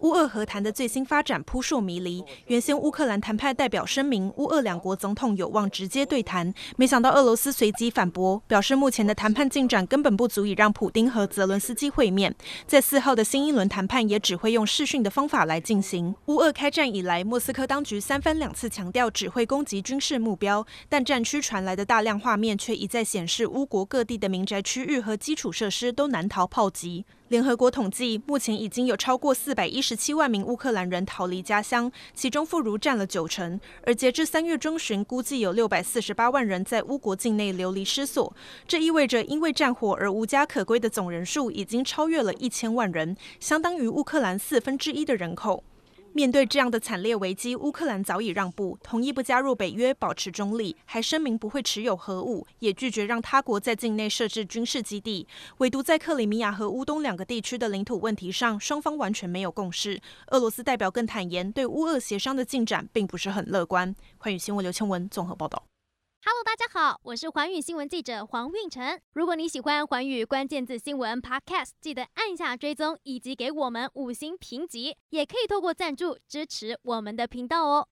乌俄和谈的最新发展扑朔迷离。原先乌克兰谈判代表声明，乌俄两国总统有望直接对谈，没想到俄罗斯随即反驳，表示目前的谈判进展根本不足以让普丁和泽伦斯基会面。在四号的新一轮谈判也只会用视讯的方法来进行。乌俄开战以来，莫斯科当局三番两次强调只会攻击军事目标，但战区传来的大量画面却一再显示，乌国各地的民宅区域和基础设施都难逃炮击。联合国统计，目前已经有超过四百一十七万名乌克兰人逃离家乡，其中妇孺占了九成。而截至三月中旬，估计有六百四十八万人在乌国境内流离失所。这意味着，因为战火而无家可归的总人数已经超越了一千万人，相当于乌克兰四分之一的人口。面对这样的惨烈危机，乌克兰早已让步，同意不加入北约，保持中立，还声明不会持有核武，也拒绝让他国在境内设置军事基地。唯独在克里米亚和乌东两个地区的领土问题上，双方完全没有共识。俄罗斯代表更坦言，对乌俄协商的进展并不是很乐观。欢迎新闻刘倩文综合报道。大家好，我是环宇新闻记者黄运晨。如果你喜欢环宇关键字新闻 Podcast，记得按下追踪以及给我们五星评级，也可以透过赞助支持我们的频道哦。